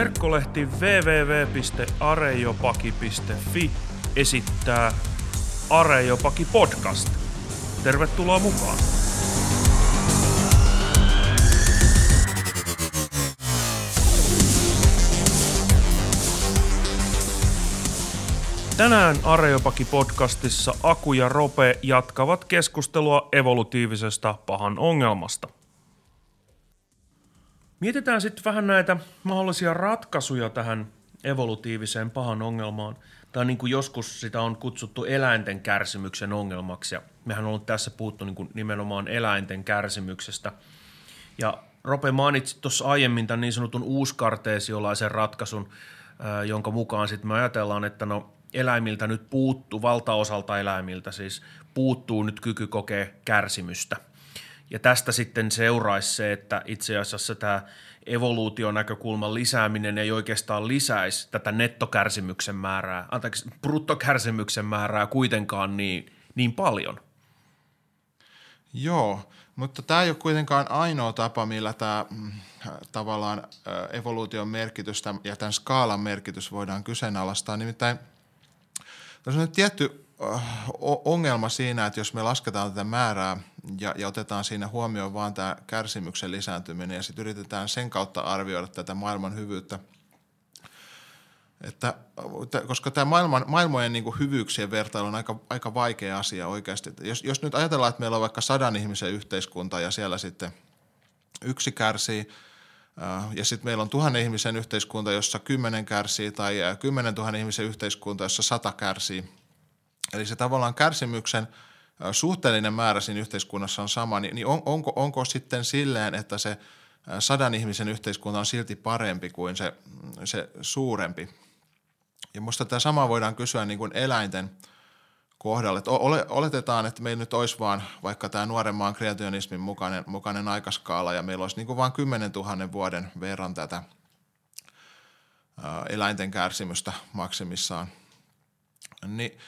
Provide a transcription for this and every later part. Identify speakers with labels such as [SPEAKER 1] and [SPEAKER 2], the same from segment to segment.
[SPEAKER 1] Verkkolehti www.arejopaki.fi esittää Arejopaki podcast. Tervetuloa mukaan! Tänään Arejopaki podcastissa Aku ja Rope jatkavat keskustelua evolutiivisesta pahan ongelmasta. Mietitään sitten vähän näitä mahdollisia ratkaisuja tähän evolutiiviseen pahan ongelmaan. Tai niin kuin joskus sitä on kutsuttu eläinten kärsimyksen ongelmaksi. Ja mehän on tässä puhuttu niin kuin nimenomaan eläinten kärsimyksestä. Ja Rope mainitsi tuossa aiemmin tämän niin sanotun uuskarteesiolaisen ratkaisun, jonka mukaan sitten me ajatellaan, että no eläimiltä nyt puuttuu, valtaosalta eläimiltä siis puuttuu nyt kyky kokea kärsimystä. Ja tästä sitten seuraisi se, että itse asiassa tämä evoluution näkökulman lisääminen ei oikeastaan lisäisi tätä nettokärsimyksen määrää, anteeksi, bruttokärsimyksen määrää kuitenkaan niin, niin paljon.
[SPEAKER 2] Joo, mutta tämä ei ole kuitenkaan ainoa tapa, millä tämä mm, tavallaan evoluution merkitystä ja tämän skaalan merkitys voidaan kyseenalaistaa. Nimittäin – tässä on nyt tietty ongelma siinä, että jos me lasketaan tätä määrää ja, ja otetaan siinä huomioon vaan tämä kärsimyksen lisääntyminen ja sitten yritetään sen kautta arvioida tätä maailman hyvyyttä, että, koska tämä maailman, maailmojen niin hyvyyksien vertailu on aika, aika vaikea asia oikeasti. Jos, jos nyt ajatellaan, että meillä on vaikka sadan ihmisen yhteiskunta ja siellä sitten yksi kärsii – ja sitten meillä on tuhannen ihmisen yhteiskunta, jossa kymmenen kärsii, tai kymmenen tuhannen ihmisen yhteiskunta, jossa sata kärsii. Eli se tavallaan kärsimyksen suhteellinen määrä siinä yhteiskunnassa on sama, niin, niin on, onko, onko sitten silleen, että se sadan ihmisen yhteiskunta on silti parempi kuin se, se suurempi? Ja minusta tämä sama voidaan kysyä niin kuin eläinten – kohdalle. Että oletetaan, että meillä nyt olisi vaan vaikka tämä nuoren maan kreationismin mukainen, mukainen aikaskaala ja meillä olisi niin kuin vain 10 000 vuoden verran tätä eläinten kärsimystä maksimissaan. Niin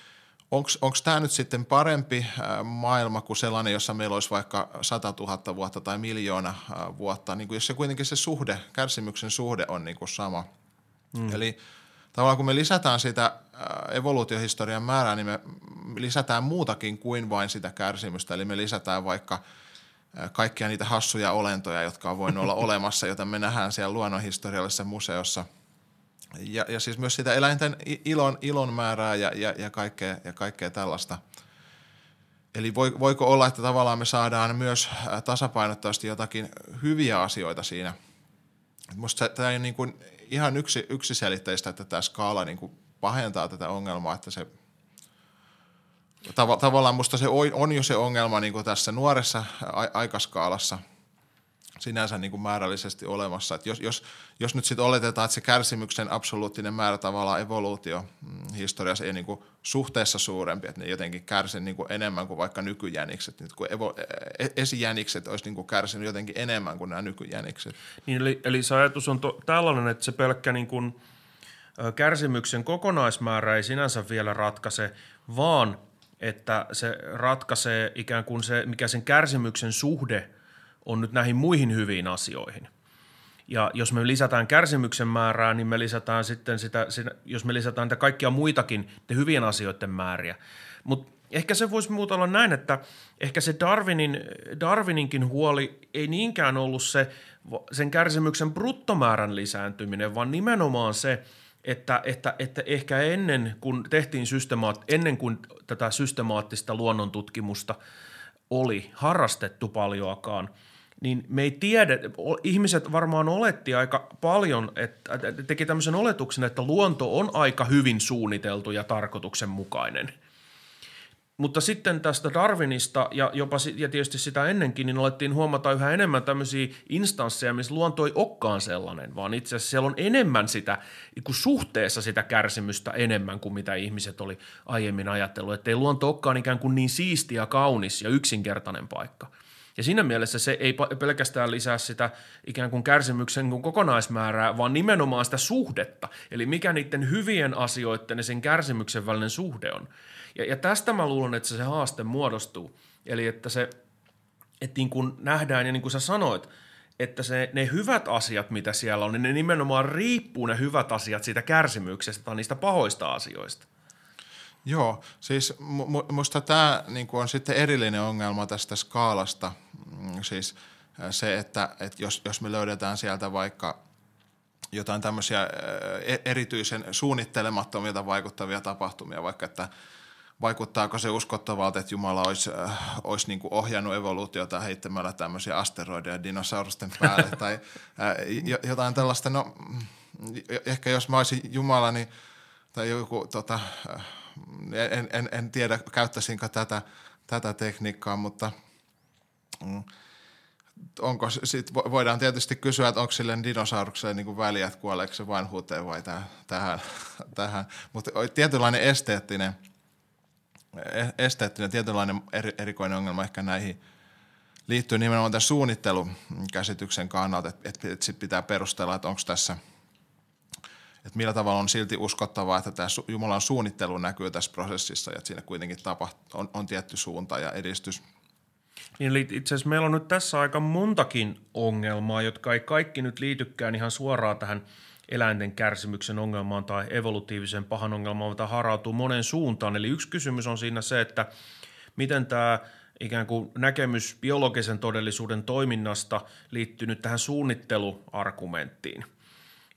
[SPEAKER 2] onko tämä nyt sitten parempi maailma kuin sellainen, jossa meillä olisi vaikka 100 000 vuotta tai miljoona vuotta, niin kuin jos se kuitenkin se suhde, kärsimyksen suhde on niin kuin sama. Mm. Eli tavallaan kun me lisätään sitä evoluutiohistorian määrää, niin me lisätään muutakin kuin vain sitä kärsimystä. Eli me lisätään vaikka kaikkia niitä hassuja olentoja, jotka on voinut olla olemassa, joita me nähdään siellä luonnonhistoriallisessa museossa. Ja, ja siis myös sitä eläinten ilon, ilon määrää ja, ja, ja, kaikkea, ja kaikkea tällaista. Eli voiko olla, että tavallaan me saadaan myös tasapainottavasti jotakin hyviä asioita siinä. Minusta tämä ei niin kuin ihan yksi, yksiselitteistä, että tämä skaala niin kuin pahentaa tätä ongelmaa, että se tav- tavallaan musta se on jo se ongelma niin kuin tässä nuoressa aikaskaalassa sinänsä niin kuin määrällisesti olemassa. Että jos, jos, jos nyt sitten oletetaan, että se kärsimyksen absoluuttinen määrä tavallaan evoluutio mm, historiassa ei niin kuin suhteessa suurempi, että ne jotenkin kärsi niin kuin enemmän kuin vaikka nykyjänikset. Nyt kun evo, e, esijänikset olisi niin kuin kärsinyt jotenkin enemmän kuin nämä nykyjänikset.
[SPEAKER 1] Niin, eli, eli se ajatus on to, tällainen, että se pelkkä niin kuin – kärsimyksen kokonaismäärä ei sinänsä vielä ratkaise, vaan että se ratkaisee ikään kuin se, mikä sen kärsimyksen suhde on nyt näihin muihin hyviin asioihin. Ja jos me lisätään kärsimyksen määrää, niin me lisätään sitten sitä, jos me lisätään niitä kaikkia muitakin te hyvien asioiden määriä. Mutta ehkä se voisi muuta olla näin, että ehkä se Darwinin, Darwininkin huoli ei niinkään ollut se sen kärsimyksen bruttomäärän lisääntyminen, vaan nimenomaan se – että, että, että ehkä ennen kuin tehtiin systemaat, ennen kuin tätä systemaattista luonnontutkimusta oli harrastettu paljoakaan, niin me ei tiedä, ihmiset varmaan oletti aika paljon, että teki tämmöisen oletuksen, että luonto on aika hyvin suunniteltu ja tarkoituksenmukainen – mutta sitten tästä Darwinista ja jopa ja tietysti sitä ennenkin, niin alettiin huomata yhä enemmän tämmöisiä instansseja, missä luonto ei olekaan sellainen, vaan itse asiassa siellä on enemmän sitä, suhteessa sitä kärsimystä enemmän kuin mitä ihmiset oli aiemmin ajatellut. Että ei luonto olekaan ikään kuin niin siisti ja kaunis ja yksinkertainen paikka. Ja siinä mielessä se ei pelkästään lisää sitä ikään kuin kärsimyksen kuin kokonaismäärää, vaan nimenomaan sitä suhdetta. Eli mikä niiden hyvien asioiden ja sen kärsimyksen välinen suhde on. Ja, ja tästä mä luulen, että se, haaste muodostuu. Eli että se, että niin kuin nähdään, ja niin kuin sä sanoit, että se, ne hyvät asiat, mitä siellä on, niin ne nimenomaan riippuu ne hyvät asiat siitä kärsimyksestä tai niistä pahoista asioista.
[SPEAKER 2] Joo, siis minusta tämä niin on sitten erillinen ongelma tästä skaalasta. Mm, siis se, että, että jos, jos me löydetään sieltä vaikka jotain tämmöisiä e-, erityisen suunnittelemattomia vaikuttavia tapahtumia, vaikka että – vaikuttaako se uskottavalta, että Jumala olisi, äh, olisi niin kuin ohjannut evoluutiota heittämällä tämmöisiä asteroideja dinosaurusten päälle tai äh, jotain tällaista. No, ehkä jos mä olisin Jumala, niin, tai joku, tota, äh, en, en, en tiedä käyttäisinkö tätä, tätä tekniikkaa, mutta mm, onko sit, voidaan tietysti kysyä, että onko sille dinosaurukselle niin väliä, että kuoleeko se vanhuuteen vai tähän, tähän. mutta tietynlainen esteettinen – E- esteettinen tietynlainen eri, erikoinen ongelma ehkä näihin liittyy nimenomaan tämän suunnittelukäsityksen kannalta, että, että, että sit pitää perustella, että onko tässä, että millä tavalla on silti uskottavaa, että tämä Jumalan suunnittelu näkyy tässä prosessissa ja että siinä kuitenkin tapahtuu, on, on tietty suunta ja edistys.
[SPEAKER 1] Niin, itse asiassa meillä on nyt tässä aika montakin ongelmaa, jotka ei kaikki nyt liitykään ihan suoraan tähän – eläinten kärsimyksen ongelmaan tai evolutiivisen pahan ongelmaan, mutta harautuu monen suuntaan. Eli yksi kysymys on siinä se, että miten tämä ikään kuin näkemys biologisen todellisuuden toiminnasta liittyy nyt tähän suunnitteluargumenttiin.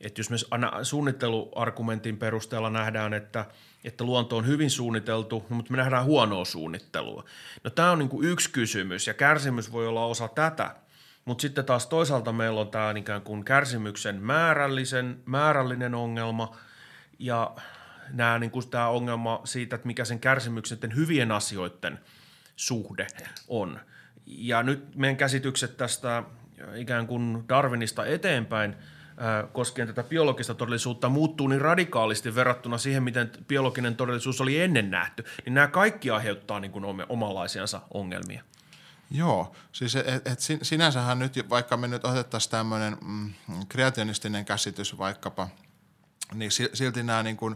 [SPEAKER 1] Että jos me suunnitteluargumentin perusteella nähdään, että, että luonto on hyvin suunniteltu, mutta me nähdään huonoa suunnittelua. No tämä on niin kuin yksi kysymys ja kärsimys voi olla osa tätä – mutta sitten taas toisaalta meillä on tämä ikään kuin kärsimyksen määrällisen, määrällinen ongelma ja nämä, niin kuin tämä ongelma siitä, että mikä sen kärsimyksen hyvien asioiden suhde on. Ja nyt meidän käsitykset tästä ikään kuin Darwinista eteenpäin koskien tätä biologista todellisuutta muuttuu niin radikaalisti verrattuna siihen, miten biologinen todellisuus oli ennen nähty, niin nämä kaikki aiheuttaa niin kuin omanlaisiansa ongelmia.
[SPEAKER 2] Joo, siis et, et sinänsähän nyt, vaikka me nyt otettaisiin tämmöinen mm, kreationistinen käsitys vaikkapa, niin silti nämä niin kuin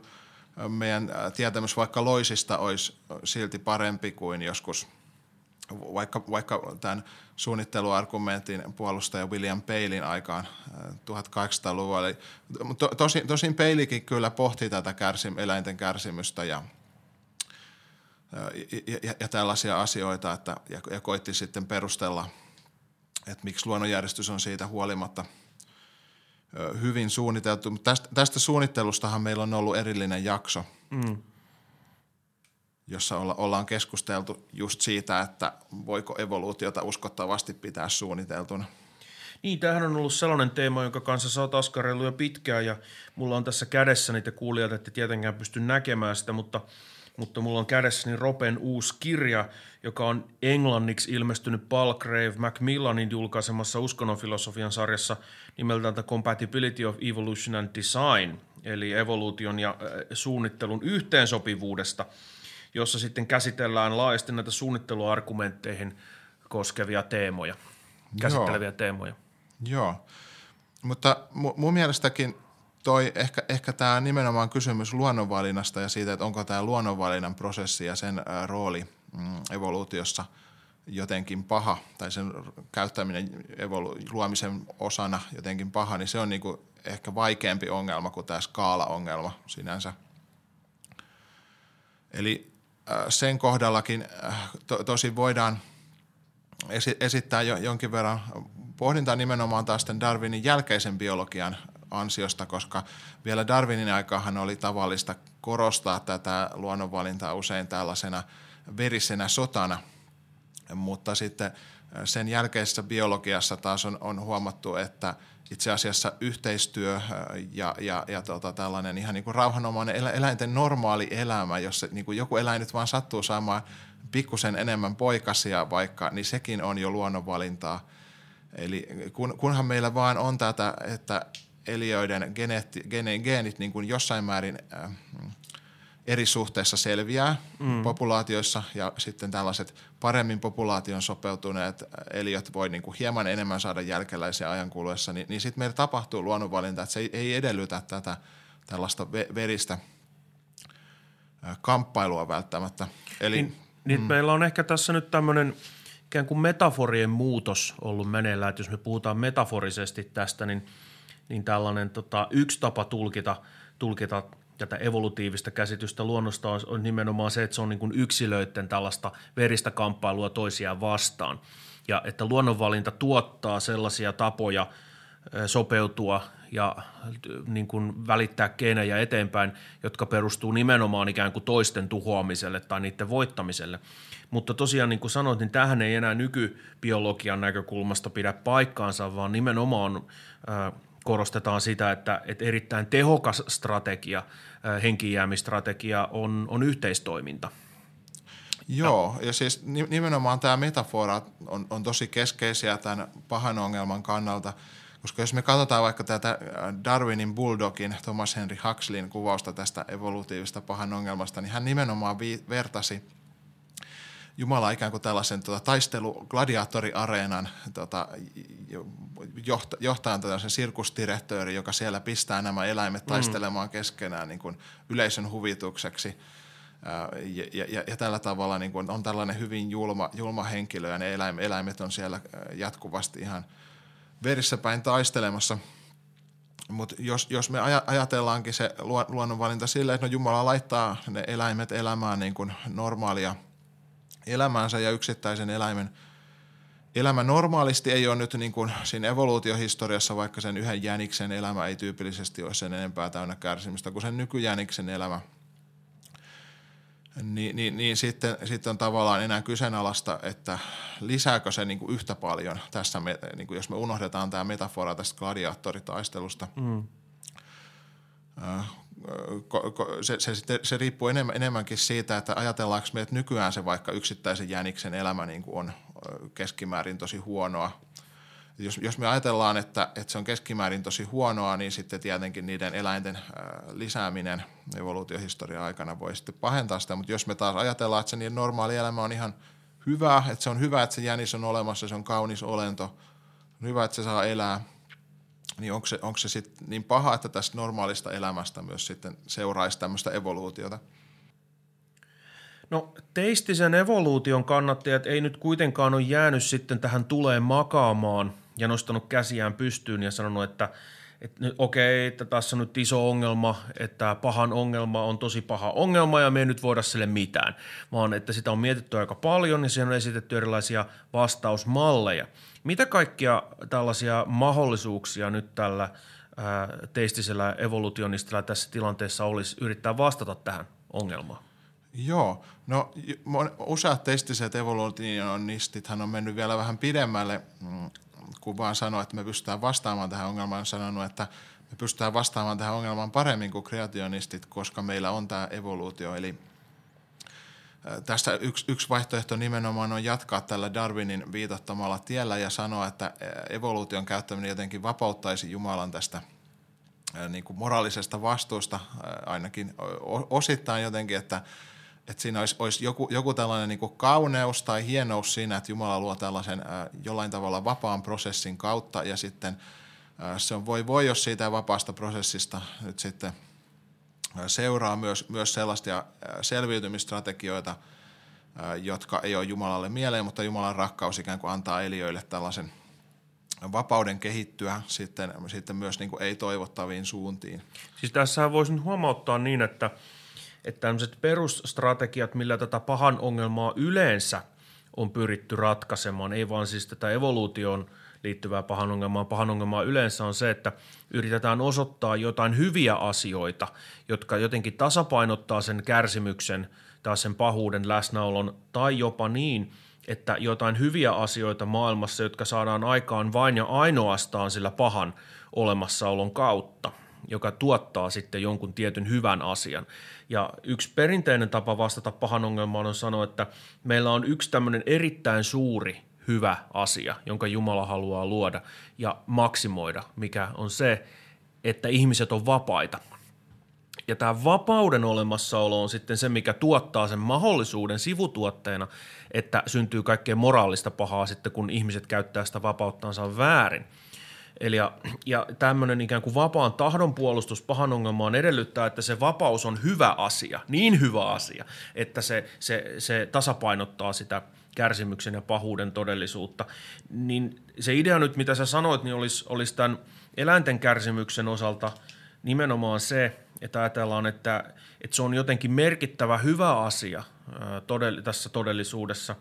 [SPEAKER 2] meidän tietämys vaikka loisista olisi silti parempi kuin joskus vaikka, vaikka tämän suunnitteluargumentin puolustaja William Palin aikaan 1800-luvulla. To, tosin, tosin Peilikin kyllä pohti tätä kärsim, eläinten kärsimystä ja – ja, ja, ja tällaisia asioita, että, ja, ja koitti sitten perustella, että miksi luonnonjärjestys on siitä huolimatta hyvin suunniteltu. Tästä, tästä suunnittelustahan meillä on ollut erillinen jakso, mm. Jossa olla, ollaan keskusteltu just siitä, että voiko evoluutiota uskottavasti pitää suunniteltuna.
[SPEAKER 1] Niin, tämähän on ollut sellainen teema, jonka kanssa sä oot askarellut jo pitkään ja mulla on tässä kädessä niitä kuulijat, että tietenkään pysty näkemään sitä, mutta – mutta mulla on kädessäni Ropen uusi kirja, joka on englanniksi ilmestynyt Palgrave Macmillanin julkaisemassa uskonnonfilosofian sarjassa nimeltään The Compatibility of Evolution and Design, eli evoluution ja äh, suunnittelun yhteensopivuudesta, jossa sitten käsitellään laajasti näitä suunnitteluargumentteihin koskevia teemoja, käsitteleviä Joo. teemoja.
[SPEAKER 2] Joo, mutta mun mielestäkin – toi ehkä, ehkä tämä nimenomaan kysymys luonnonvalinnasta ja siitä, että onko tämä luonnonvalinnan prosessi ja sen ää, rooli mm, evoluutiossa jotenkin paha tai sen käyttäminen evolu- luomisen osana jotenkin paha, niin se on niinku ehkä vaikeampi ongelma kuin tämä skaala-ongelma sinänsä. Eli sen kohdallakin to, tosi voidaan esittää jo, jonkin verran pohdintaa nimenomaan taas Darwinin jälkeisen biologian ansiosta, koska vielä Darwinin aikahan oli tavallista korostaa tätä luonnonvalintaa usein tällaisena verisenä sotana, mutta sitten sen jälkeisessä biologiassa taas on, on huomattu, että itse asiassa yhteistyö ja, ja, ja tota, tällainen ihan niin kuin rauhanomainen eläinten normaali elämä, jos se, niin kuin joku eläin nyt vaan sattuu saamaan pikkusen enemmän poikasia vaikka, niin sekin on jo luonnonvalintaa. Eli kun, kunhan meillä vaan on tätä, että eliöiden geneetti, gene, geenit niin kuin jossain määrin äh, eri suhteessa selviää mm. populaatioissa ja sitten tällaiset paremmin populaation sopeutuneet eliöt voi niin kuin hieman enemmän saada jälkeläisiä ajan kuluessa, niin, niin sitten meillä tapahtuu luonnonvalinta, että se ei, ei edellytä tätä tällaista veristä kamppailua välttämättä.
[SPEAKER 1] Eli, niin, niin mm. meillä on ehkä tässä nyt tämmöinen ikään kuin metaforien muutos ollut meneillään. Että jos me puhutaan metaforisesti tästä, niin, niin tällainen tota, yksi tapa tulkita, tulkita tätä evolutiivista käsitystä luonnosta on, on nimenomaan se, että se on niin kuin yksilöiden tällaista veristä kamppailua toisiaan vastaan. Ja että luonnonvalinta tuottaa sellaisia tapoja sopeutua ja niin kuin välittää keinejä eteenpäin, jotka perustuu nimenomaan ikään kuin toisten tuhoamiselle tai niiden voittamiselle. Mutta tosiaan niin kuin sanoit, niin tähän ei enää nykybiologian näkökulmasta pidä paikkaansa, vaan nimenomaan äh, korostetaan sitä, että, että erittäin tehokas strategia, henkijäämistrategia on, on yhteistoiminta.
[SPEAKER 2] Joo, ja siis nimenomaan tämä metafora on, on tosi keskeisiä tämän pahan ongelman kannalta – koska jos me katsotaan vaikka tätä äh, Darwinin Bulldogin, Thomas Henry Huxleyn kuvausta tästä evolutiivista pahan ongelmasta, niin hän nimenomaan vi- vertasi Jumala ikään kuin tällaisen tota, taistelu gladiaattoriareenan tota, johta, johtajan tällaisen sirkusdirektööri, joka siellä pistää nämä eläimet mm. taistelemaan keskenään niin kuin yleisön huvitukseksi. Äh, ja, ja, ja tällä tavalla niin kuin on tällainen hyvin julma, julma henkilö ja ne eläimet on siellä jatkuvasti ihan – verissä päin taistelemassa. Mutta jos, jos me ajatellaankin se luonnonvalinta silleen, että no Jumala laittaa ne eläimet elämään niin kuin normaalia elämäänsä ja yksittäisen eläimen elämä normaalisti ei ole nyt niin kuin siinä evoluutiohistoriassa, vaikka sen yhden jäniksen elämä ei tyypillisesti ole sen enempää täynnä kärsimistä kuin sen nykyjäniksen elämä – niin, niin, niin sitten, sitten on tavallaan enää kyseenalaista, että lisääkö se niin kuin yhtä paljon tässä, niin kuin jos me unohdetaan tämä metafora tästä gladiaattoritaistelusta. Mm. Se, se, se, se riippuu enemmän, enemmänkin siitä, että ajatellaanko me, että nykyään se vaikka yksittäisen jäniksen elämä niin kuin on keskimäärin tosi huonoa – jos, jos me ajatellaan, että, että se on keskimäärin tosi huonoa, niin sitten tietenkin niiden eläinten lisääminen evoluutiohistorian aikana voi sitten pahentaa sitä, mutta jos me taas ajatellaan, että se niiden normaali elämä on ihan hyvä, että se on hyvä, että se jänis on olemassa, se on kaunis olento, on hyvä, että se saa elää, niin onko se, onko se sitten niin paha, että tästä normaalista elämästä myös sitten seuraisi tämmöistä evoluutiota?
[SPEAKER 1] No teistisen evoluution kannattajat ei nyt kuitenkaan ole jäänyt sitten tähän tulee makaamaan – ja nostanut käsiään pystyyn ja sanonut, että, että okei, että tässä on nyt iso ongelma, että pahan ongelma on tosi paha ongelma ja me ei nyt voida sille mitään, vaan että sitä on mietitty aika paljon ja siihen on esitetty erilaisia vastausmalleja. Mitä kaikkia tällaisia mahdollisuuksia nyt tällä ää, teistisellä evolutionistilla tässä tilanteessa olisi yrittää vastata tähän ongelmaan?
[SPEAKER 2] Joo, no useat teistiset evolutionistithan on mennyt vielä vähän pidemmälle mm, kun vaan sanoo, että me pystytään vastaamaan tähän ongelmaan, on sanonut, että me pystytään vastaamaan tähän ongelmaan paremmin kuin kreationistit, koska meillä on tämä evoluutio. Eli tässä yksi, yksi vaihtoehto nimenomaan on jatkaa tällä Darwinin viitottamalla tiellä ja sanoa, että evoluution käyttäminen jotenkin vapauttaisi Jumalan tästä niin kuin moraalisesta vastuusta ainakin osittain jotenkin, että että siinä olisi, olisi joku, joku tällainen niin kauneus tai hienous siinä, että Jumala luo tällaisen äh, jollain tavalla vapaan prosessin kautta ja sitten äh, se on voi voi, jos siitä vapaasta prosessista nyt sitten äh, seuraa myös, myös sellaisia äh, selviytymistrategioita, äh, jotka ei ole Jumalalle mieleen, mutta Jumalan rakkaus ikään kuin antaa eliöille tällaisen vapauden kehittyä sitten, sitten myös niin ei-toivottaviin suuntiin.
[SPEAKER 1] Siis tässä voisin huomauttaa niin, että – että tämmöiset perusstrategiat, millä tätä pahan ongelmaa yleensä on pyritty ratkaisemaan, ei vaan siis tätä evoluutioon liittyvää pahan ongelmaa. Pahan ongelmaa yleensä on se, että yritetään osoittaa jotain hyviä asioita, jotka jotenkin tasapainottaa sen kärsimyksen tai sen pahuuden läsnäolon, tai jopa niin, että jotain hyviä asioita maailmassa, jotka saadaan aikaan vain ja ainoastaan sillä pahan olemassaolon kautta – joka tuottaa sitten jonkun tietyn hyvän asian. Ja yksi perinteinen tapa vastata pahan ongelmaan on sanoa, että meillä on yksi tämmöinen erittäin suuri hyvä asia, jonka Jumala haluaa luoda ja maksimoida, mikä on se, että ihmiset on vapaita. Ja tämä vapauden olemassaolo on sitten se, mikä tuottaa sen mahdollisuuden sivutuotteena, että syntyy kaikkea moraalista pahaa sitten, kun ihmiset käyttää sitä vapauttansa väärin – Eli ja, ja tämmöinen ikään kuin vapaan tahdon puolustus pahan ongelmaan edellyttää, että se vapaus on hyvä asia, niin hyvä asia, että se, se, se tasapainottaa sitä kärsimyksen ja pahuuden todellisuutta. Niin se idea nyt, mitä sä sanoit, niin olisi, olisi tämän eläinten kärsimyksen osalta nimenomaan se, että ajatellaan, että, että se on jotenkin merkittävä hyvä asia todell- tässä todellisuudessa,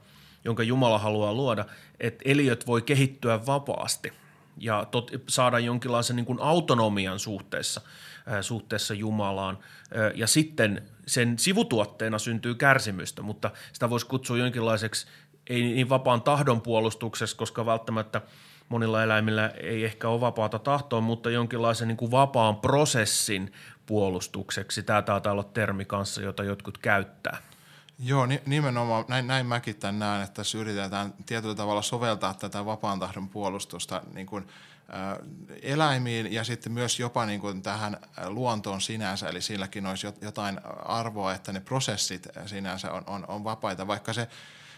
[SPEAKER 1] jonka Jumala haluaa luoda, että eliöt voi kehittyä vapaasti ja tot, saada jonkinlaisen niin kuin autonomian suhteessa, suhteessa Jumalaan. Ja sitten sen sivutuotteena syntyy kärsimystä, mutta sitä voisi kutsua jonkinlaiseksi ei niin vapaan tahdon puolustuksessa, koska välttämättä monilla eläimillä ei ehkä ole vapaata tahtoa, mutta jonkinlaisen niin kuin vapaan prosessin puolustukseksi. Tämä taitaa olla termi kanssa, jota jotkut käyttää.
[SPEAKER 2] Joo, nimenomaan näin, näin mäkin tämän näen, että tässä yritetään tietyllä tavalla soveltaa tätä vapaan tahdon puolustusta niin kuin, ä, eläimiin ja sitten myös jopa niin kuin tähän luontoon sinänsä, eli silläkin olisi jotain arvoa, että ne prosessit sinänsä on, on, on vapaita, vaikka se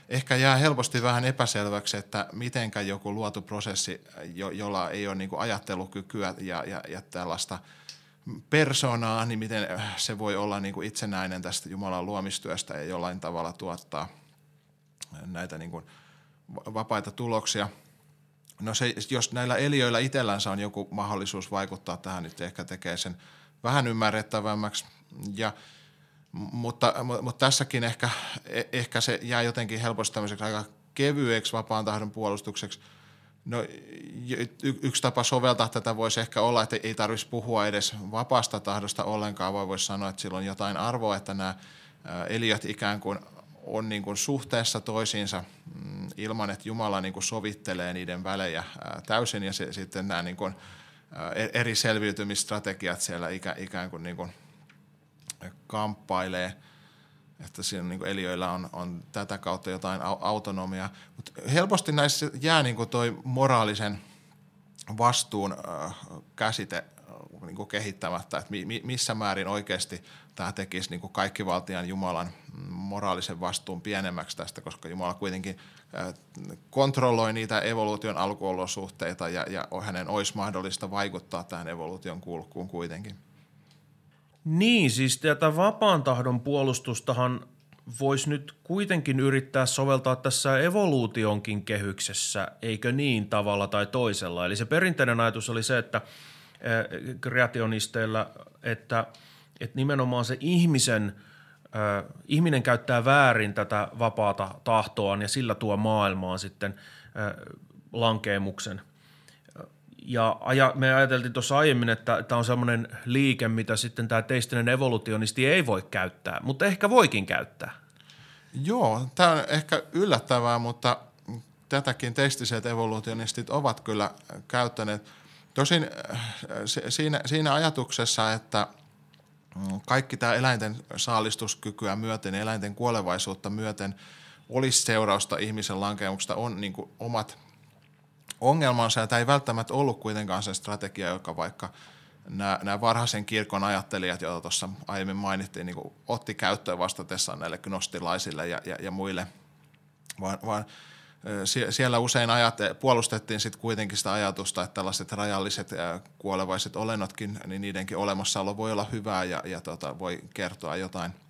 [SPEAKER 2] ehkä jää helposti vähän epäselväksi, että mitenkä joku luotu prosessi, jo, jolla ei ole niin kuin ajattelukykyä ja, ja, ja tällaista – persoonaa, niin miten se voi olla niin kuin itsenäinen tästä Jumalan luomistyöstä ja jollain tavalla tuottaa näitä niin kuin vapaita tuloksia. No se, jos näillä eliöillä itsellänsä on joku mahdollisuus vaikuttaa tähän, niin ehkä tekee sen vähän ymmärrettävämmäksi. Ja, mutta, mutta tässäkin ehkä, e, ehkä se jää jotenkin helposti tämmöiseksi aika kevyeksi vapaan tahdon puolustukseksi – No yksi tapa soveltaa tätä voisi ehkä olla, että ei tarvitsisi puhua edes vapaasta tahdosta ollenkaan, vaan voisi sanoa, että sillä on jotain arvoa, että nämä eliöt ikään kuin on niin kuin suhteessa toisiinsa mm, ilman, että Jumala niin kuin sovittelee niiden välejä täysin. Ja se, sitten nämä niin kuin eri selviytymistrategiat siellä ikään kuin, niin kuin kamppailee – että siinä niin eliöillä on, on tätä kautta jotain autonomiaa. Mutta helposti näissä jää niin toi moraalisen vastuun äh, käsite niin kehittämättä, että mi, missä määrin oikeasti tämä tekisi niin kaikki valtian Jumalan moraalisen vastuun pienemmäksi tästä, koska Jumala kuitenkin äh, kontrolloi niitä evoluution alkuolosuhteita ja, ja hänen olisi mahdollista vaikuttaa tähän evoluution kulkuun kuitenkin.
[SPEAKER 1] Niin, siis tätä vapaan tahdon puolustustahan voisi nyt kuitenkin yrittää soveltaa tässä evoluutionkin kehyksessä, eikö niin tavalla tai toisella. Eli se perinteinen ajatus oli se, että eh, kreationisteilla, että, että nimenomaan se ihmisen, äh, ihminen käyttää väärin tätä vapaata tahtoaan ja sillä tuo maailmaan sitten äh, lankeemuksen – ja aja, me ajateltiin tuossa aiemmin, että tämä on semmoinen liike, mitä sitten tämä teistinen evolutionisti ei voi käyttää, mutta ehkä voikin käyttää.
[SPEAKER 2] Joo, tämä on ehkä yllättävää, mutta tätäkin teistiset evolutionistit ovat kyllä käyttäneet. Tosin äh, siinä, siinä ajatuksessa, että mm, kaikki tämä eläinten saalistuskykyä myöten, eläinten kuolevaisuutta myöten olisi seurausta ihmisen lankemuksesta, on niin omat ongelmansa, ja tämä ei välttämättä ollut kuitenkaan se strategia, joka vaikka nämä, varhaisen kirkon ajattelijat, joita tuossa aiemmin mainittiin, niin otti käyttöön vastatessaan näille gnostilaisille ja, ja, ja muille, vaan, vaan siellä usein ajate, puolustettiin sitten kuitenkin sitä ajatusta, että tällaiset rajalliset ja kuolevaiset olennotkin, niin niidenkin olemassaolo voi olla hyvää ja, ja tota, voi kertoa jotain –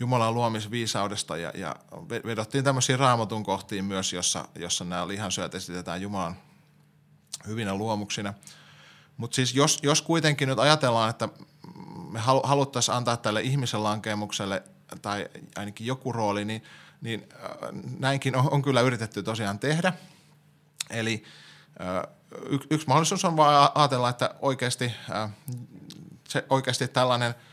[SPEAKER 2] Jumalan luomisviisaudesta ja, ja vedottiin tämmöisiin raamatun kohtiin myös, jossa, jossa nämä lihansyöt esitetään Jumalan hyvinä luomuksina. Mutta siis jos, jos kuitenkin nyt ajatellaan, että me haluttaisiin antaa tälle ihmisen lankemukselle tai ainakin joku rooli, niin, niin äh, näinkin on, on kyllä yritetty tosiaan tehdä. Eli äh, yksi mahdollisuus on vaan ajatella, että oikeasti, äh, se, oikeasti tällainen –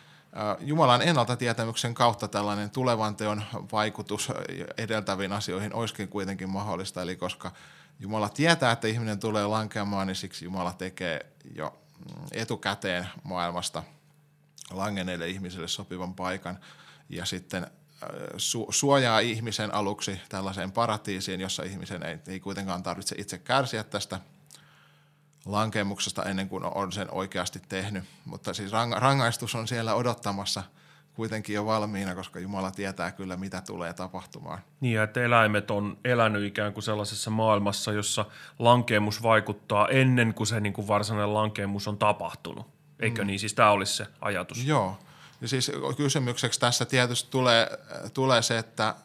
[SPEAKER 2] Jumalan ennaltatietämyksen kautta tällainen tulevan teon vaikutus edeltäviin asioihin olisikin kuitenkin mahdollista. Eli koska Jumala tietää, että ihminen tulee lankeamaan, niin siksi Jumala tekee jo etukäteen maailmasta langeneille ihmisille sopivan paikan ja sitten su- suojaa ihmisen aluksi tällaiseen paratiisiin, jossa ihmisen ei, ei kuitenkaan tarvitse itse kärsiä tästä – lankemuksesta ennen kuin on sen oikeasti tehnyt. Mutta siis rangaistus on siellä odottamassa kuitenkin jo valmiina, koska Jumala tietää kyllä, mitä tulee tapahtumaan.
[SPEAKER 1] Niin, että eläimet on elänyt ikään kuin sellaisessa maailmassa, jossa lankemus vaikuttaa ennen kuin se niin kuin varsinainen lankemus on tapahtunut. Eikö mm. niin? Siis tämä olisi se ajatus.
[SPEAKER 2] Joo. Ja siis kysymykseksi tässä tietysti tulee, tulee se, että,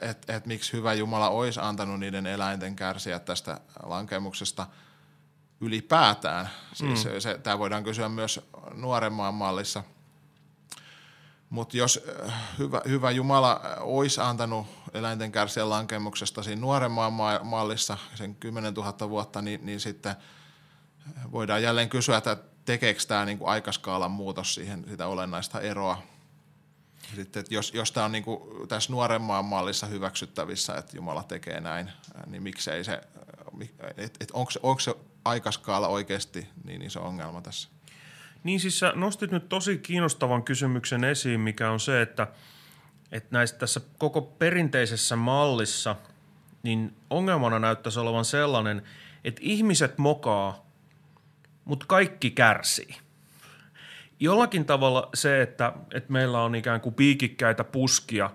[SPEAKER 2] että et miksi hyvä Jumala olisi antanut niiden eläinten kärsiä tästä lankemuksesta ylipäätään. Siis mm. se, tämä voidaan kysyä myös nuoremman mallissa. Mutta jos äh, hyvä, hyvä Jumala olisi antanut eläinten kärsiä lankemuksesta siinä nuoremman mallissa sen 10 000 vuotta, niin, niin sitten voidaan jälleen kysyä, että tekeekö tämä niin kuin aikaskaalan muutos siihen sitä olennaista eroa sitten, että jos, jos tämä on niin kuin tässä nuoremman mallissa hyväksyttävissä, että Jumala tekee näin, niin miksei se, että et onko, onko se aikaskaala oikeasti niin iso ongelma tässä?
[SPEAKER 1] Niin siis sä nostit nyt tosi kiinnostavan kysymyksen esiin, mikä on se, että, että näistä tässä koko perinteisessä mallissa, niin ongelmana näyttäisi olevan sellainen, että ihmiset mokaa, mutta kaikki kärsii – jollakin tavalla se, että, että meillä on ikään kuin piikikkäitä puskia,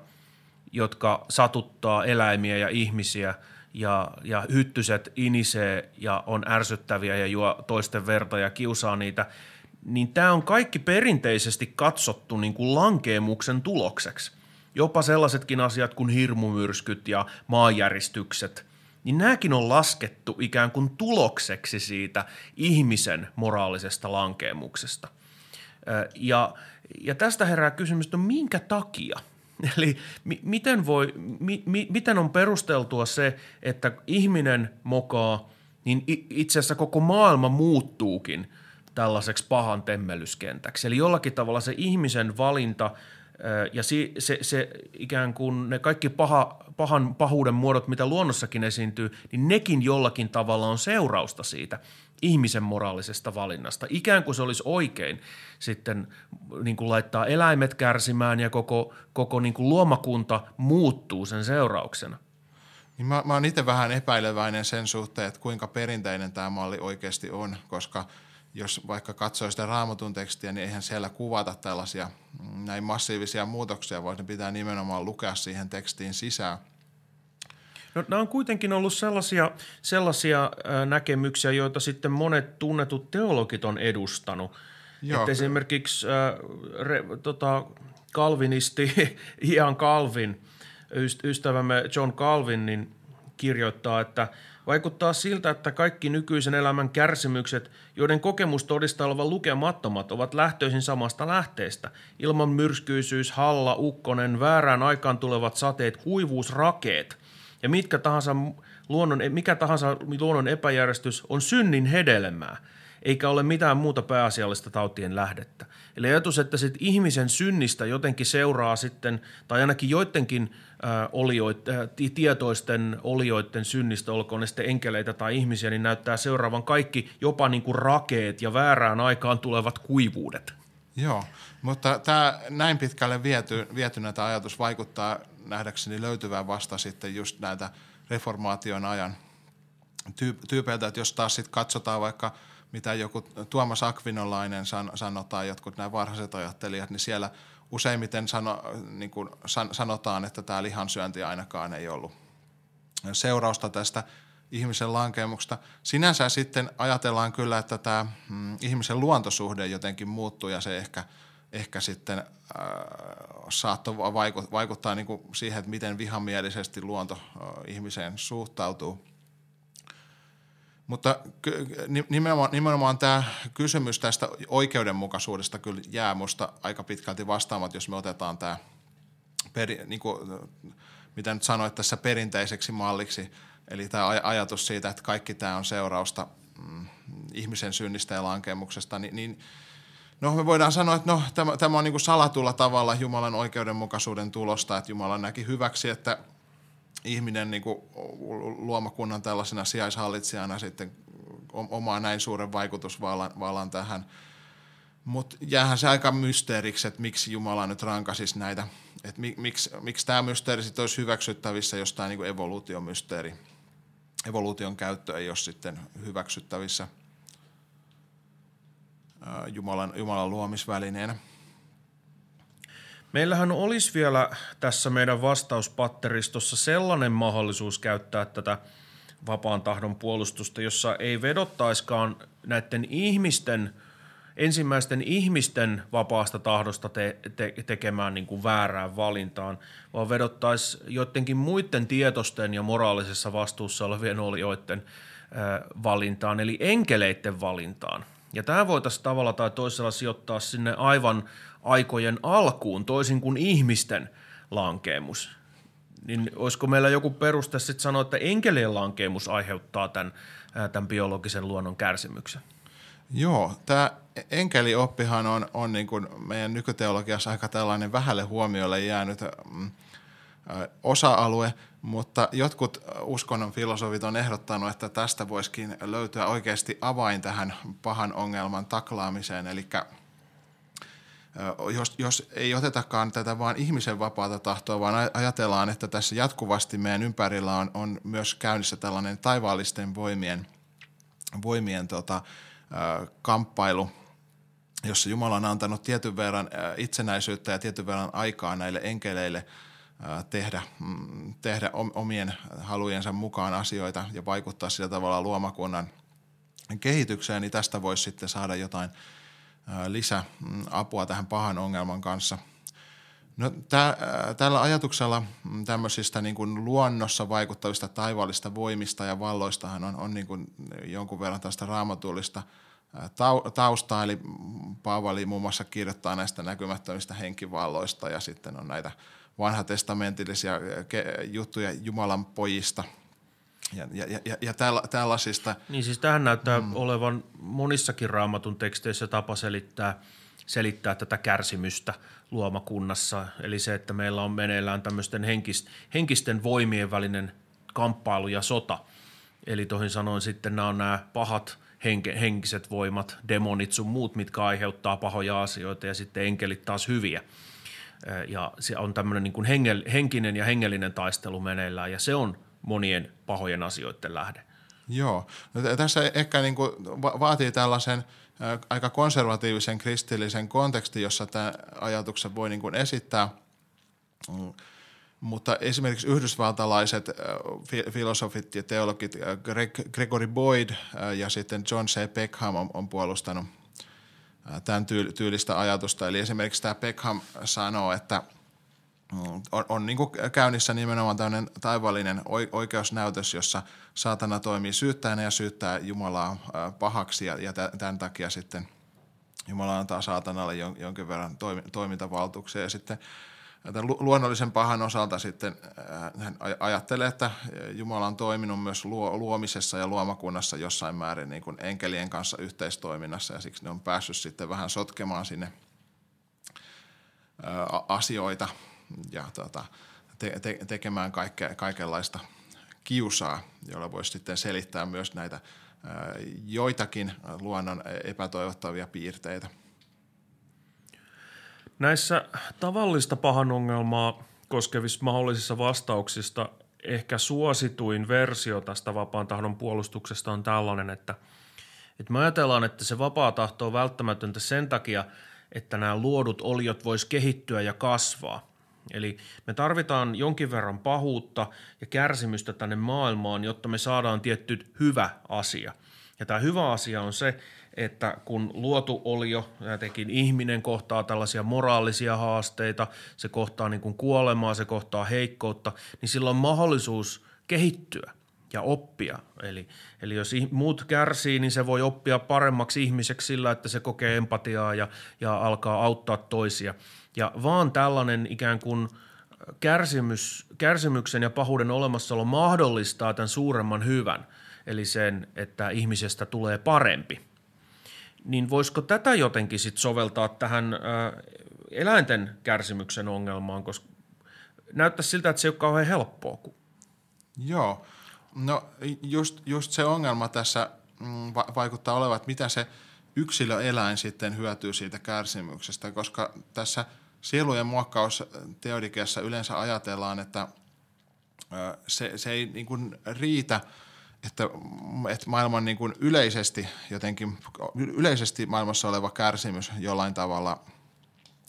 [SPEAKER 1] jotka satuttaa eläimiä ja ihmisiä ja, ja hyttyset inisee ja on ärsyttäviä ja juo toisten verta ja kiusaa niitä, niin tämä on kaikki perinteisesti katsottu niin kuin lankeemuksen tulokseksi. Jopa sellaisetkin asiat kuin hirmumyrskyt ja maanjäristykset, niin nämäkin on laskettu ikään kuin tulokseksi siitä ihmisen moraalisesta lankeemuksesta. Ja, ja tästä herää kysymys, että minkä takia? Eli mi- miten, voi, mi- mi- miten on perusteltua se, että ihminen mokaa, niin itse asiassa koko maailma muuttuukin tällaiseksi pahan temmellyskentäksi. Eli jollakin tavalla se ihmisen valinta ja se, se, se ikään kuin ne kaikki paha, pahan, pahuuden muodot, mitä luonnossakin esiintyy, niin nekin jollakin tavalla on seurausta siitä – ihmisen moraalisesta valinnasta. Ikään kuin se olisi oikein sitten niin kuin laittaa eläimet kärsimään ja koko, koko niin kuin luomakunta muuttuu sen seurauksena.
[SPEAKER 2] Niin mä, mä oon itse vähän epäileväinen sen suhteen, että kuinka perinteinen tämä malli oikeasti on, koska jos vaikka katsoo sitä raamatun tekstiä, niin eihän siellä kuvata tällaisia mm, näin massiivisia muutoksia, vaan ne pitää nimenomaan lukea siihen tekstiin sisään –
[SPEAKER 1] No, nämä on kuitenkin ollut sellaisia, sellaisia näkemyksiä, joita sitten monet tunnetut teologit on edustanut. Joo. Että esimerkiksi äh, re, tota, kalvinisti Ian Calvin, ystävämme John Calvin, niin kirjoittaa, että vaikuttaa siltä, että kaikki nykyisen elämän kärsimykset, joiden kokemus todistaa olevan lukemattomat, ovat lähtöisin samasta lähteestä. Ilman myrskyisyys, halla, ukkonen, väärään aikaan tulevat sateet, kuivuus, rakeet – ja mitkä tahansa luonnon, mikä tahansa luonnon epäjärjestys on synnin hedelmää, eikä ole mitään muuta pääasiallista tautien lähdettä. Eli ajatus, että sit ihmisen synnistä jotenkin seuraa sitten, tai ainakin joidenkin äh, olioit, äh, tietoisten olioiden synnistä, olkoon ne sitten enkeleitä tai ihmisiä, niin näyttää seuraavan kaikki jopa niin kuin rakeet ja väärään aikaan tulevat kuivuudet.
[SPEAKER 2] Joo, mutta tämä näin pitkälle viety, vietynä tämä ajatus vaikuttaa nähdäkseni löytyvän vasta sitten just näitä reformaation ajan tyypeiltä, että jos taas sitten katsotaan vaikka mitä joku Tuomas Akvinolainen san, sanotaan, jotkut nämä varhaiset ajattelijat, niin siellä useimmiten sano, niin kuin san, sanotaan, että tämä lihansyönti ainakaan ei ollut seurausta tästä ihmisen lankemuksesta. Sinänsä sitten ajatellaan kyllä, että tämä mm, ihmisen luontosuhde jotenkin muuttuu ja se ehkä – ehkä sitten äh, saattoi vaikuttaa, vaikuttaa niin kuin siihen, että miten vihamielisesti luonto äh, ihmiseen suhtautuu. Mutta nimenomaan, nimenomaan tämä kysymys tästä oikeudenmukaisuudesta kyllä jää minusta aika pitkälti vastaamat, jos me otetaan tämä, peri, niin kuin, mitä nyt sanoit tässä perinteiseksi malliksi, eli tämä ajatus siitä, että kaikki tämä on seurausta mm, ihmisen synnistä ja lankemuksesta, niin, niin – No me voidaan sanoa, että no, tämä, tämä on niin kuin salatulla tavalla Jumalan oikeudenmukaisuuden tulosta, että Jumala näki hyväksi, että ihminen niin kuin luomakunnan tällaisena sijaishallitsijana sitten omaa näin suuren vaikutusvallan tähän. Mutta jäähän se aika mysteeriksi, että miksi Jumala nyt rankasisi näitä. Että miksi, miksi tämä mysteeri sitten olisi hyväksyttävissä, jos tämä niin evoluutiomysteeri, evoluution käyttö ei ole sitten hyväksyttävissä – Jumalan, Jumalan luomisvälineenä.
[SPEAKER 1] Meillähän olisi vielä tässä meidän vastauspatteristossa sellainen mahdollisuus käyttää tätä vapaan tahdon puolustusta, jossa ei vedottaiskaan näiden ihmisten ensimmäisten ihmisten vapaasta tahdosta te, te, tekemään niin kuin väärään valintaan, vaan vedottaisiin joidenkin muiden tietosten ja moraalisessa vastuussa olevien olijoiden valintaan, eli enkeleiden valintaan. Ja tämä voitaisiin tavalla tai toisella sijoittaa sinne aivan aikojen alkuun, toisin kuin ihmisten lankeemus. Niin olisiko meillä joku peruste sitten sanoa, että enkelien lankeemus aiheuttaa tämän, tämän biologisen luonnon kärsimyksen?
[SPEAKER 2] Joo, tämä enkelioppihan on, on niin kuin meidän nykyteologiassa aika tällainen vähälle huomiolle jäänyt mm, osa-alue, mutta jotkut uskonnon filosofit on ehdottanut, että tästä voisikin löytyä oikeasti avain tähän pahan ongelman taklaamiseen, eli jos, jos ei otetakaan tätä vain ihmisen vapaata tahtoa, vaan ajatellaan, että tässä jatkuvasti meidän ympärillä on, on myös käynnissä tällainen taivaallisten voimien, voimien tota, kamppailu, jossa Jumala on antanut tietyn verran itsenäisyyttä ja tietyn verran aikaa näille enkeleille tehdä, mm, tehdä omien halujensa mukaan asioita ja vaikuttaa sillä tavalla luomakunnan kehitykseen, niin tästä voisi sitten saada jotain lisäapua tähän pahan ongelman kanssa. No, tää, tällä ajatuksella mm, tämmöisistä niin kuin luonnossa vaikuttavista taivaallista voimista ja valloistahan on, on niin kuin jonkun verran tästä raamatullista taustaa, eli Paavali muun muassa kirjoittaa näistä näkymättömistä henkivalloista ja sitten on näitä vanhatestamentillisia juttuja Jumalan pojista ja, ja, ja, ja tällaisista.
[SPEAKER 1] Niin siis tähän näyttää mm. olevan monissakin raamatun teksteissä tapa selittää, selittää tätä kärsimystä luomakunnassa. Eli se, että meillä on meneillään tämmöisten henkist, henkisten voimien välinen kamppailu ja sota. Eli toisin sanoen sitten nämä on nämä pahat henke, henkiset voimat, demonit sun muut, mitkä aiheuttaa pahoja asioita ja sitten enkelit taas hyviä – ja se on tämmöinen niin kuin hengel, henkinen ja hengellinen taistelu meneillään ja se on monien pahojen asioiden lähde.
[SPEAKER 2] Joo. No, tässä ehkä niin kuin vaatii tällaisen aika konservatiivisen kristillisen kontekstin, jossa tämä ajatuksen voi niin kuin esittää. Mm. Mutta esimerkiksi yhdysvaltalaiset filosofit ja teologit Gregory Boyd ja sitten John C. Peckham on, on puolustanut tämän tyylistä ajatusta. Eli esimerkiksi tämä Peckham sanoo, että on, on niin kuin käynnissä nimenomaan tämmöinen taivaallinen oikeusnäytös, jossa saatana toimii syyttäjänä ja syyttää Jumalaa pahaksi ja, ja tämän takia sitten Jumala antaa saatanalle jonkin verran toimintavaltuuksia. Ja sitten tämän luonnollisen pahan osalta sitten äh, hän ajattelee, että Jumala on toiminut myös luomisessa ja luomakunnassa jossain määrin niin kuin enkelien kanssa yhteistoiminnassa. Ja siksi ne on päässyt sitten vähän sotkemaan sinne äh, asioita ja tota, te- te- tekemään kaikke- kaikenlaista kiusaa, jolla voisi sitten selittää myös näitä joitakin luonnon epätoivottavia piirteitä.
[SPEAKER 1] Näissä tavallista pahan ongelmaa koskevissa mahdollisissa vastauksista ehkä suosituin versio tästä vapaan tahdon puolustuksesta on tällainen, että, että me ajatellaan, että se vapaa tahto on välttämätöntä sen takia, että nämä luodut oliot vois kehittyä ja kasvaa. Eli me tarvitaan jonkin verran pahuutta ja kärsimystä tänne maailmaan, jotta me saadaan tietty hyvä asia. Ja tämä hyvä asia on se, että kun luotu olio, jotenkin ihminen kohtaa tällaisia moraalisia haasteita, se kohtaa niin kuin kuolemaa, se kohtaa heikkoutta, niin sillä on mahdollisuus kehittyä ja oppia. Eli, eli jos muut kärsii, niin se voi oppia paremmaksi ihmiseksi sillä, että se kokee empatiaa ja, ja alkaa auttaa toisia. Ja vaan tällainen ikään kuin kärsimys, kärsimyksen ja pahuuden olemassaolo mahdollistaa tämän suuremman hyvän, eli sen, että ihmisestä tulee parempi niin voisiko tätä jotenkin sit soveltaa tähän ä, eläinten kärsimyksen ongelmaan, koska näyttää siltä, että se ei ole kauhean helppoa.
[SPEAKER 2] Joo, no just, just se ongelma tässä mm, va- vaikuttaa olevan, että mitä se yksilöeläin sitten hyötyy siitä kärsimyksestä, koska tässä sielujen muokkausteodikiassa yleensä ajatellaan, että se, se ei niin kuin riitä – että, että maailman niin kuin yleisesti jotenkin, yleisesti maailmassa oleva kärsimys jollain tavalla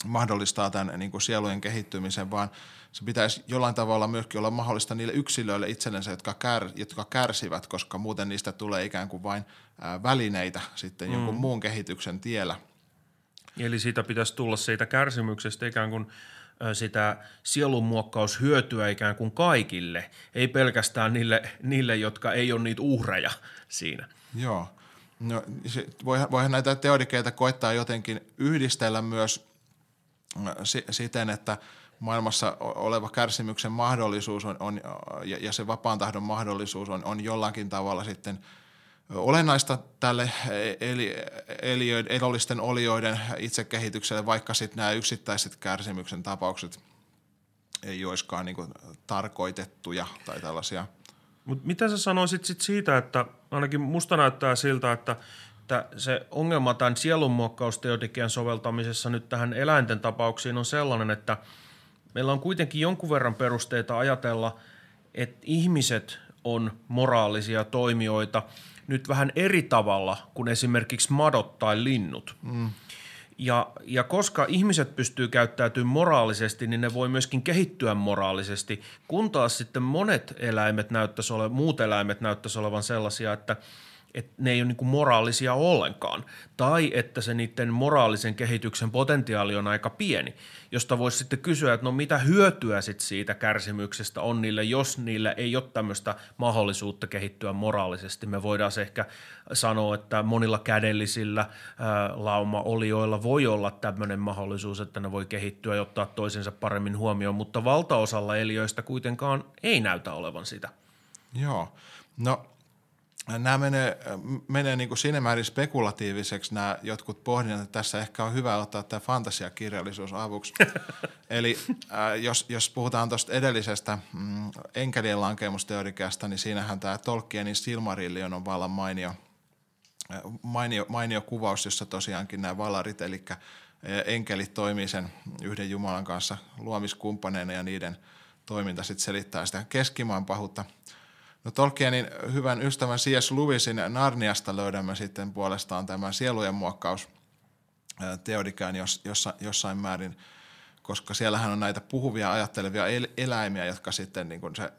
[SPEAKER 2] mahdollistaa tämän niin kuin sielujen kehittymisen, vaan se pitäisi jollain tavalla myöskin olla mahdollista niille yksilöille itsellensä, jotka, kär, jotka kärsivät, koska muuten niistä tulee ikään kuin vain välineitä sitten mm. jonkun muun kehityksen tiellä.
[SPEAKER 1] Eli siitä pitäisi tulla siitä kärsimyksestä ikään kuin sitä sielunmuokkaushyötyä ikään kuin kaikille, ei pelkästään niille, niille jotka ei ole niitä uhreja siinä.
[SPEAKER 2] Joo. No, voihan, voihan näitä teodikeita koittaa jotenkin yhdistellä myös siten, että maailmassa oleva kärsimyksen mahdollisuus on, on, ja se vapaan tahdon mahdollisuus on, on jollakin tavalla sitten olennaista tälle eli, eliöiden, elollisten olioiden itsekehitykselle, vaikka sitten nämä yksittäiset kärsimyksen tapaukset ei olisikaan niin tarkoitettuja tai tällaisia.
[SPEAKER 1] Mutta mitä sä sanoisit sit siitä, että ainakin musta näyttää siltä, että että se ongelma tämän sielunmuokkausteodikian soveltamisessa nyt tähän eläinten tapauksiin on sellainen, että meillä on kuitenkin jonkun verran perusteita ajatella, että ihmiset on moraalisia toimijoita nyt vähän eri tavalla kuin esimerkiksi madot tai linnut. Mm. Ja, ja koska ihmiset pystyy käyttäytymään moraalisesti, niin ne voi myöskin kehittyä moraalisesti, kun taas sitten monet eläimet näyttäisi ole, muut eläimet näyttäisi olevan sellaisia, että – että ne ei ole niin moraalisia ollenkaan, tai että se niiden moraalisen kehityksen potentiaali on aika pieni, josta voisi sitten kysyä, että no mitä hyötyä sit siitä kärsimyksestä on niille, jos niillä ei ole tämmöistä mahdollisuutta kehittyä moraalisesti. Me voidaan ehkä sanoa, että monilla kädellisillä ää, lauma-olioilla voi olla tämmöinen mahdollisuus, että ne voi kehittyä ja ottaa toisensa paremmin huomioon, mutta valtaosalla eliöistä kuitenkaan ei näytä olevan sitä.
[SPEAKER 2] Joo, no nämä menee, menee niin kuin siinä määrin spekulatiiviseksi nämä jotkut pohdinnat, että tässä ehkä on hyvä ottaa tämä fantasiakirjallisuus avuksi. Eli äh, jos, jos puhutaan tuosta edellisestä mm, enkelien lankemusteorikeasta, niin siinähän tämä Tolkienin Silmarillion on vallan mainio, äh, mainio, mainio kuvaus, jossa tosiaankin nämä valarit, eli äh, enkelit toimii sen yhden Jumalan kanssa luomiskumppaneina ja niiden toiminta sitten selittää sitä keskimaan pahuutta – No Tolkienin hyvän ystävän C.S. Lewisin Narniasta löydämme sitten puolestaan tämän sielujen muokkaus teodikään jossa, jossain määrin, koska siellähän on näitä puhuvia ajattelevia eläimiä, jotka sitten niin kuin se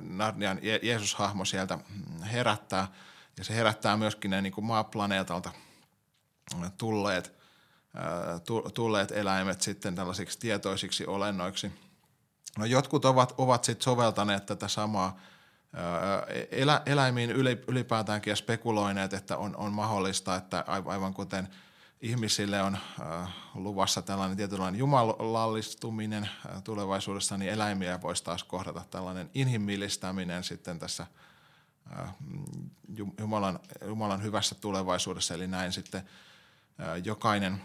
[SPEAKER 2] Narnian Jeesus-hahmo sieltä herättää. Ja se herättää myöskin ne niin kuin maaplaneetalta tulleet, tulleet eläimet sitten tällaisiksi tietoisiksi olennoiksi. No jotkut ovat, ovat sitten soveltaneet tätä samaa – elä, eläimiin ylipäätäänkin ja spekuloineet, että on, on mahdollista, että aivan kuten ihmisille on luvassa tällainen tietynlainen jumalallistuminen tulevaisuudessa, niin eläimiä voisi taas kohdata tällainen inhimillistäminen sitten tässä Jumalan, Jumalan hyvässä tulevaisuudessa, eli näin sitten jokainen,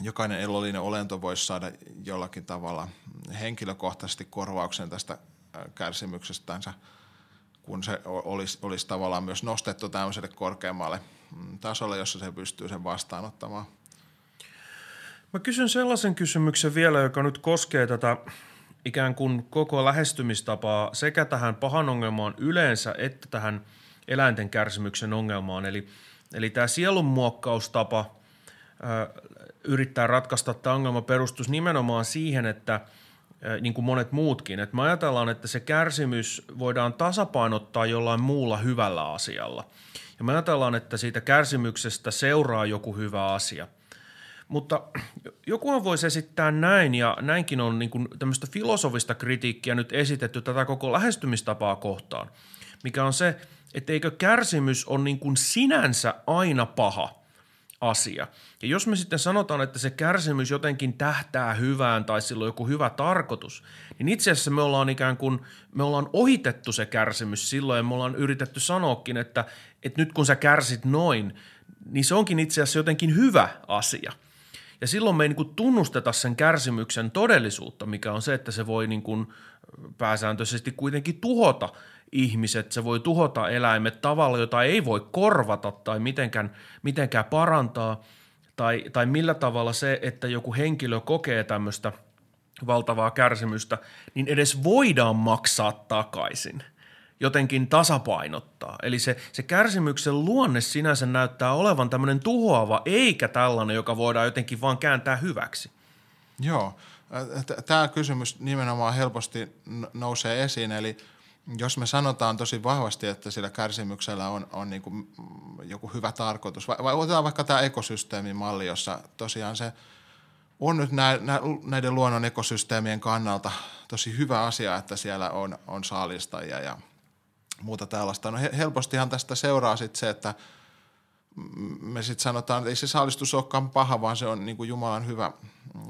[SPEAKER 2] jokainen elollinen olento voisi saada jollakin tavalla henkilökohtaisesti korvauksen tästä kärsimyksestänsä – kun se olisi, olisi tavallaan myös nostettu tämmöiselle korkeammalle mm, tasolle, jossa se pystyy sen vastaanottamaan.
[SPEAKER 1] Mä kysyn sellaisen kysymyksen vielä, joka nyt koskee tätä ikään kuin koko lähestymistapaa sekä tähän pahan ongelmaan yleensä että tähän eläinten kärsimyksen ongelmaan. Eli, eli tämä sielunmuokkaustapa ö, yrittää ratkaista tämä ongelma perustus nimenomaan siihen, että – niin kuin monet muutkin. että me ajatellaan, että se kärsimys voidaan tasapainottaa jollain muulla hyvällä asialla. Ja me ajatellaan, että siitä kärsimyksestä seuraa joku hyvä asia. Mutta joku voisi esittää näin, ja näinkin on niin kuin tämmöistä filosofista kritiikkiä nyt esitetty tätä koko lähestymistapaa kohtaan, mikä on se, että eikö kärsimys ole niin kuin sinänsä aina paha – asia. Ja jos me sitten sanotaan, että se kärsimys jotenkin tähtää hyvään tai sillä on joku hyvä tarkoitus, niin itse asiassa me ollaan ikään kuin, me ollaan ohitettu se kärsimys silloin ja me ollaan yritetty sanoakin, että, että nyt kun sä kärsit noin, niin se onkin itse asiassa jotenkin hyvä asia. Ja silloin me ei niin kuin tunnusteta sen kärsimyksen todellisuutta, mikä on se, että se voi niin kuin pääsääntöisesti kuitenkin tuhota – ihmiset, se voi tuhota eläimet tavalla, jota ei voi korvata tai mitenkään, mitenkään parantaa, tai, tai millä tavalla se, että joku henkilö kokee tämmöistä valtavaa kärsimystä, niin edes voidaan maksaa takaisin – jotenkin tasapainottaa. Eli se, se kärsimyksen luonne sinänsä näyttää olevan tämmöinen tuhoava, eikä tällainen, joka voidaan jotenkin vaan kääntää hyväksi.
[SPEAKER 2] Joo, tämä kysymys nimenomaan helposti nousee esiin, eli – jos me sanotaan tosi vahvasti, että sillä kärsimyksellä on, on niin kuin joku hyvä tarkoitus, vai, vai otetaan vaikka tämä ekosysteemimalli, jossa tosiaan se on nyt nä, nä, näiden luonnon ekosysteemien kannalta tosi hyvä asia, että siellä on, on saalistajia ja muuta tällaista. No helpostihan tästä seuraa sitten se, että me sitten sanotaan, että ei se saalistus olekaan paha, vaan se on niin kuin Jumalan hyvä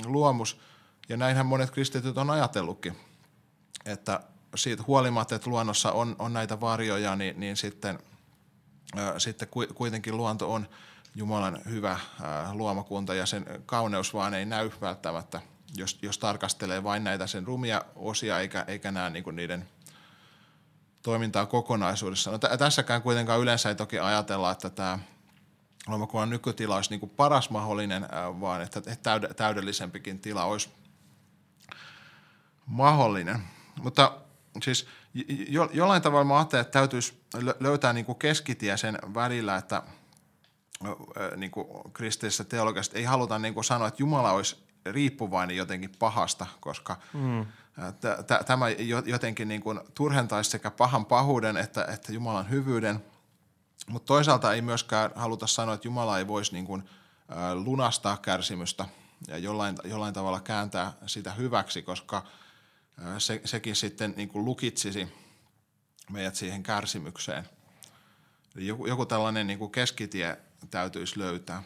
[SPEAKER 2] luomus. Ja näinhän monet kristityt on ajatellutkin, että siitä huolimatta, että luonnossa on, on näitä varjoja, niin, niin sitten, ää, sitten kuitenkin luonto on Jumalan hyvä ää, luomakunta ja sen kauneus vaan ei näy välttämättä, jos, jos tarkastelee vain näitä sen rumia osia eikä, eikä näe niin kuin niiden toimintaa kokonaisuudessa. No, t- tässäkään kuitenkaan yleensä ei toki ajatella, että tämä luomakunnan nykytila olisi kuin paras mahdollinen, ää, vaan että täydellisempikin tila olisi mahdollinen. Mutta siis jo, jollain tavalla mä ajattelen, että täytyisi löytää niin kuin keskitie sen välillä, että niin kuin kristillisessä teologiassa ei haluta niin kuin sanoa, että Jumala olisi riippuvainen jotenkin pahasta, koska mm. t- tämä jotenkin niin kuin turhentaisi sekä pahan pahuuden että, että Jumalan hyvyyden. Mutta toisaalta ei myöskään haluta sanoa, että Jumala ei voisi niin kuin lunastaa kärsimystä ja jollain, jollain tavalla kääntää sitä hyväksi, koska – se, sekin sitten niin kuin lukitsisi meidät siihen kärsimykseen. Eli joku, joku tällainen niin kuin keskitie täytyisi löytää.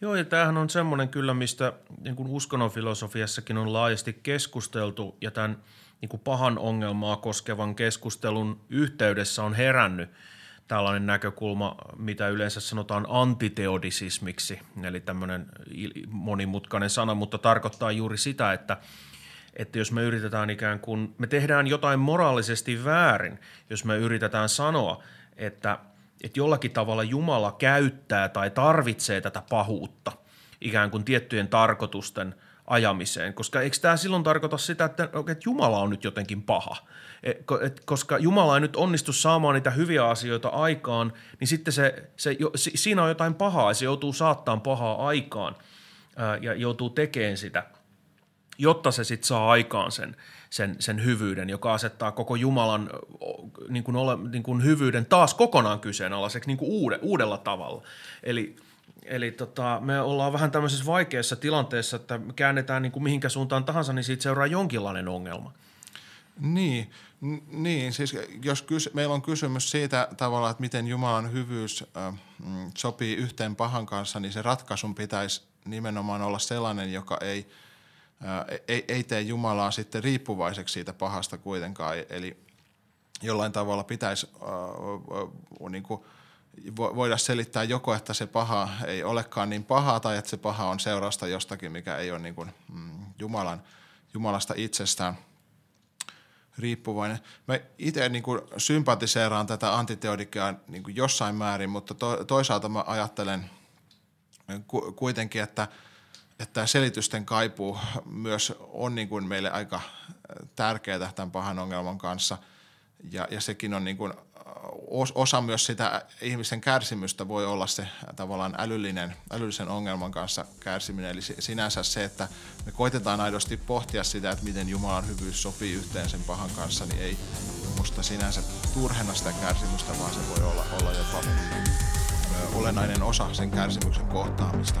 [SPEAKER 1] Joo, ja tämähän on semmoinen kyllä, mistä niin kuin uskonnon filosofiassakin on laajasti keskusteltu, ja tämän niin kuin pahan ongelmaa koskevan keskustelun yhteydessä on herännyt tällainen näkökulma, mitä yleensä sanotaan antiteodisismiksi, eli tämmöinen monimutkainen sana, mutta tarkoittaa juuri sitä, että – että jos me yritetään ikään kuin, me tehdään jotain moraalisesti väärin, jos me yritetään sanoa, että, että jollakin tavalla Jumala käyttää tai tarvitsee tätä pahuutta ikään kuin tiettyjen tarkoitusten ajamiseen, koska eikö tämä silloin tarkoita sitä, että, että Jumala on nyt jotenkin paha, e, koska Jumala ei nyt onnistu saamaan niitä hyviä asioita aikaan, niin sitten se, se, siinä on jotain pahaa ja se joutuu saattaan pahaa aikaan ja joutuu tekemään sitä – jotta se sitten saa aikaan sen, sen, sen hyvyyden, joka asettaa koko Jumalan niin kuin ole, niin kuin hyvyyden taas kokonaan kyseenalaiseksi niin kuin uude, uudella tavalla. Eli, eli tota, me ollaan vähän tämmöisessä vaikeassa tilanteessa, että me käännetään niin kuin mihinkä suuntaan tahansa, niin siitä seuraa jonkinlainen ongelma.
[SPEAKER 2] Niin, niin siis jos kys, meillä on kysymys siitä tavalla, että miten Jumalan hyvyys äh, sopii yhteen pahan kanssa, niin se ratkaisun pitäisi nimenomaan olla sellainen, joka ei – ei, ei tee Jumalaa sitten riippuvaiseksi siitä pahasta kuitenkaan. Eli jollain tavalla pitäisi äh, niin kuin, voida selittää joko, että se paha ei olekaan niin pahaa tai että se paha on seurasta jostakin, mikä ei ole niin kuin, mm, Jumalan, Jumalasta itsestään riippuvainen. Mä itse niin kuin sympatiseeraan tätä antiteodikaa niin jossain määrin, mutta to, toisaalta mä ajattelen ku, kuitenkin, että – että tämä selitysten kaipuu myös on niin kuin meille aika tärkeää tämän pahan ongelman kanssa. Ja, ja sekin on niin kuin osa myös sitä ihmisen kärsimystä voi olla se tavallaan älyllinen, älyllisen ongelman kanssa kärsiminen. Eli sinänsä se, että me koitetaan aidosti pohtia sitä, että miten Jumalan hyvyys sopii yhteen sen pahan kanssa, niin ei musta sinänsä turhenna sitä kärsimystä, vaan se voi olla, olla jopa olennainen osa sen kärsimyksen kohtaamista.